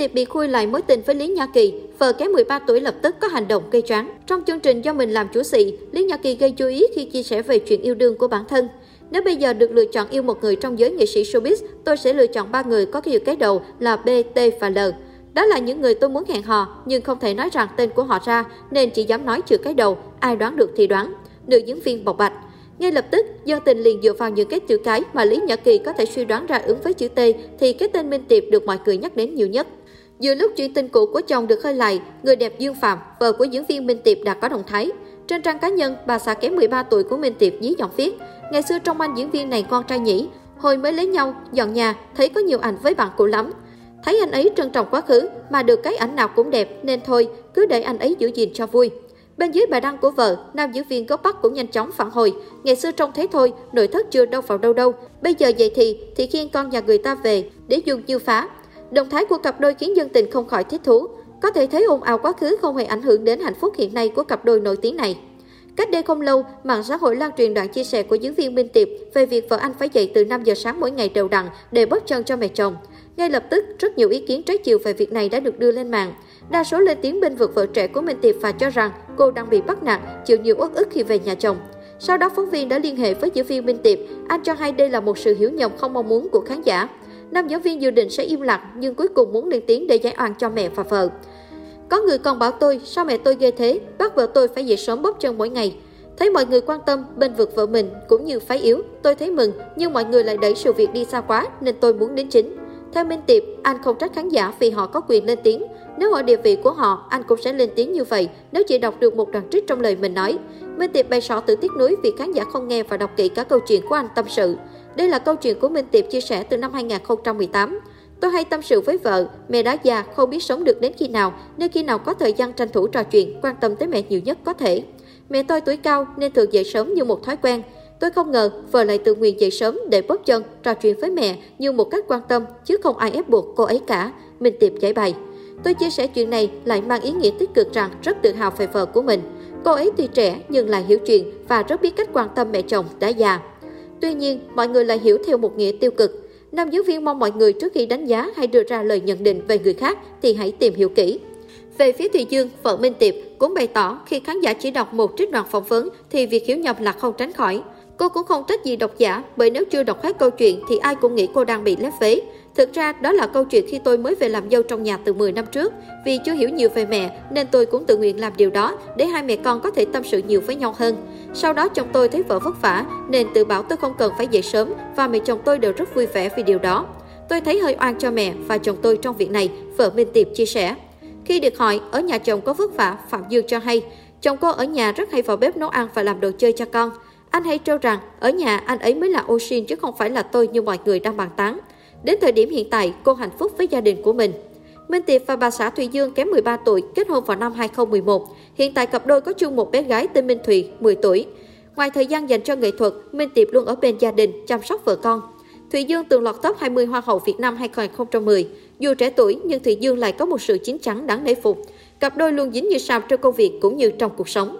Tiệp bị khui lại mối tình với Lý Nhã Kỳ, vợ kém 13 tuổi lập tức có hành động gây choáng. Trong chương trình do mình làm chủ sĩ, Lý Nhã Kỳ gây chú ý khi chia sẻ về chuyện yêu đương của bản thân. Nếu bây giờ được lựa chọn yêu một người trong giới nghệ sĩ showbiz, tôi sẽ lựa chọn ba người có cái cái đầu là B, T và L. Đó là những người tôi muốn hẹn hò, nhưng không thể nói rằng tên của họ ra, nên chỉ dám nói chữ cái đầu, ai đoán được thì đoán. Nữ diễn viên bộc bạch. Ngay lập tức, dân tình liền dựa vào những cái chữ cái mà Lý Nhã Kỳ có thể suy đoán ra ứng với chữ T thì cái tên Minh Tiệp được mọi người nhắc đến nhiều nhất. Giữa lúc chuyện tình cũ của chồng được khơi lại, người đẹp Dương Phạm, vợ của diễn viên Minh Tiệp đã có động thái. Trên trang cá nhân, bà xã kém 13 tuổi của Minh Tiệp dí giọng viết, ngày xưa trong anh diễn viên này con trai nhỉ, hồi mới lấy nhau, dọn nhà, thấy có nhiều ảnh với bạn cũ lắm. Thấy anh ấy trân trọng quá khứ, mà được cái ảnh nào cũng đẹp, nên thôi, cứ để anh ấy giữ gìn cho vui. Bên dưới bài đăng của vợ, nam diễn viên gốc Bắc cũng nhanh chóng phản hồi. Ngày xưa trông thế thôi, nội thất chưa đâu vào đâu đâu. Bây giờ vậy thì, thì khiên con nhà người ta về, để dùng như phá. Động thái của cặp đôi khiến dân tình không khỏi thích thú. Có thể thấy ồn ào quá khứ không hề ảnh hưởng đến hạnh phúc hiện nay của cặp đôi nổi tiếng này. Cách đây không lâu, mạng xã hội lan truyền đoạn chia sẻ của diễn viên Minh Tiệp về việc vợ anh phải dậy từ 5 giờ sáng mỗi ngày đều đặn để bóp chân cho mẹ chồng. Ngay lập tức, rất nhiều ý kiến trái chiều về việc này đã được đưa lên mạng. Đa số lên tiếng bên vực vợ trẻ của Minh Tiệp và cho rằng cô đang bị bắt nạt, chịu nhiều uất ức khi về nhà chồng. Sau đó, phóng viên đã liên hệ với diễn viên Minh Tiệp. Anh cho hay đây là một sự hiểu nhầm không mong muốn của khán giả. Nam giáo viên dự định sẽ im lặng nhưng cuối cùng muốn lên tiếng để giải oan cho mẹ và vợ. Có người còn bảo tôi, sao mẹ tôi ghê thế, bắt vợ tôi phải dậy sớm bóp chân mỗi ngày. Thấy mọi người quan tâm, bên vực vợ mình cũng như phái yếu, tôi thấy mừng, nhưng mọi người lại đẩy sự việc đi xa quá nên tôi muốn đến chính. Theo Minh Tiệp, anh không trách khán giả vì họ có quyền lên tiếng. Nếu ở địa vị của họ, anh cũng sẽ lên tiếng như vậy nếu chỉ đọc được một đoạn trích trong lời mình nói. Minh Tiệp bày sỏ tự tiếc nuối vì khán giả không nghe và đọc kỹ cả câu chuyện của anh tâm sự. Đây là câu chuyện của Minh Tiệp chia sẻ từ năm 2018. Tôi hay tâm sự với vợ, mẹ đã già, không biết sống được đến khi nào, nên khi nào có thời gian tranh thủ trò chuyện, quan tâm tới mẹ nhiều nhất có thể. Mẹ tôi tuổi cao nên thường dậy sớm như một thói quen. Tôi không ngờ vợ lại tự nguyện dậy sớm để bóp chân, trò chuyện với mẹ như một cách quan tâm, chứ không ai ép buộc cô ấy cả. Minh Tiệp giải bày. Tôi chia sẻ chuyện này lại mang ý nghĩa tích cực rằng rất tự hào về vợ của mình. Cô ấy tuy trẻ nhưng lại hiểu chuyện và rất biết cách quan tâm mẹ chồng đã già. Tuy nhiên, mọi người lại hiểu theo một nghĩa tiêu cực. Nam giáo viên mong mọi người trước khi đánh giá hay đưa ra lời nhận định về người khác thì hãy tìm hiểu kỹ. Về phía Thùy Dương, vợ Minh Tiệp cũng bày tỏ khi khán giả chỉ đọc một trích đoạn phỏng vấn thì việc hiểu nhầm là không tránh khỏi. Cô cũng không trách gì độc giả bởi nếu chưa đọc hết câu chuyện thì ai cũng nghĩ cô đang bị lép vế. Thực ra đó là câu chuyện khi tôi mới về làm dâu trong nhà từ 10 năm trước. Vì chưa hiểu nhiều về mẹ nên tôi cũng tự nguyện làm điều đó để hai mẹ con có thể tâm sự nhiều với nhau hơn. Sau đó chồng tôi thấy vợ vất vả nên tự bảo tôi không cần phải dậy sớm và mẹ chồng tôi đều rất vui vẻ vì điều đó. Tôi thấy hơi oan cho mẹ và chồng tôi trong việc này, vợ Minh Tiệp chia sẻ. Khi được hỏi ở nhà chồng có vất vả, Phạm Dương cho hay, chồng cô ở nhà rất hay vào bếp nấu ăn và làm đồ chơi cho con. Anh hay trêu rằng ở nhà anh ấy mới là Oshin chứ không phải là tôi như mọi người đang bàn tán. Đến thời điểm hiện tại, cô hạnh phúc với gia đình của mình. Minh Tiệp và bà xã Thùy Dương kém 13 tuổi kết hôn vào năm 2011. Hiện tại cặp đôi có chung một bé gái tên Minh Thùy, 10 tuổi. Ngoài thời gian dành cho nghệ thuật, Minh Tiệp luôn ở bên gia đình, chăm sóc vợ con. Thùy Dương từng lọt top 20 Hoa hậu Việt Nam 2010. Dù trẻ tuổi nhưng Thùy Dương lại có một sự chín chắn đáng nể phục. Cặp đôi luôn dính như sao trong công việc cũng như trong cuộc sống.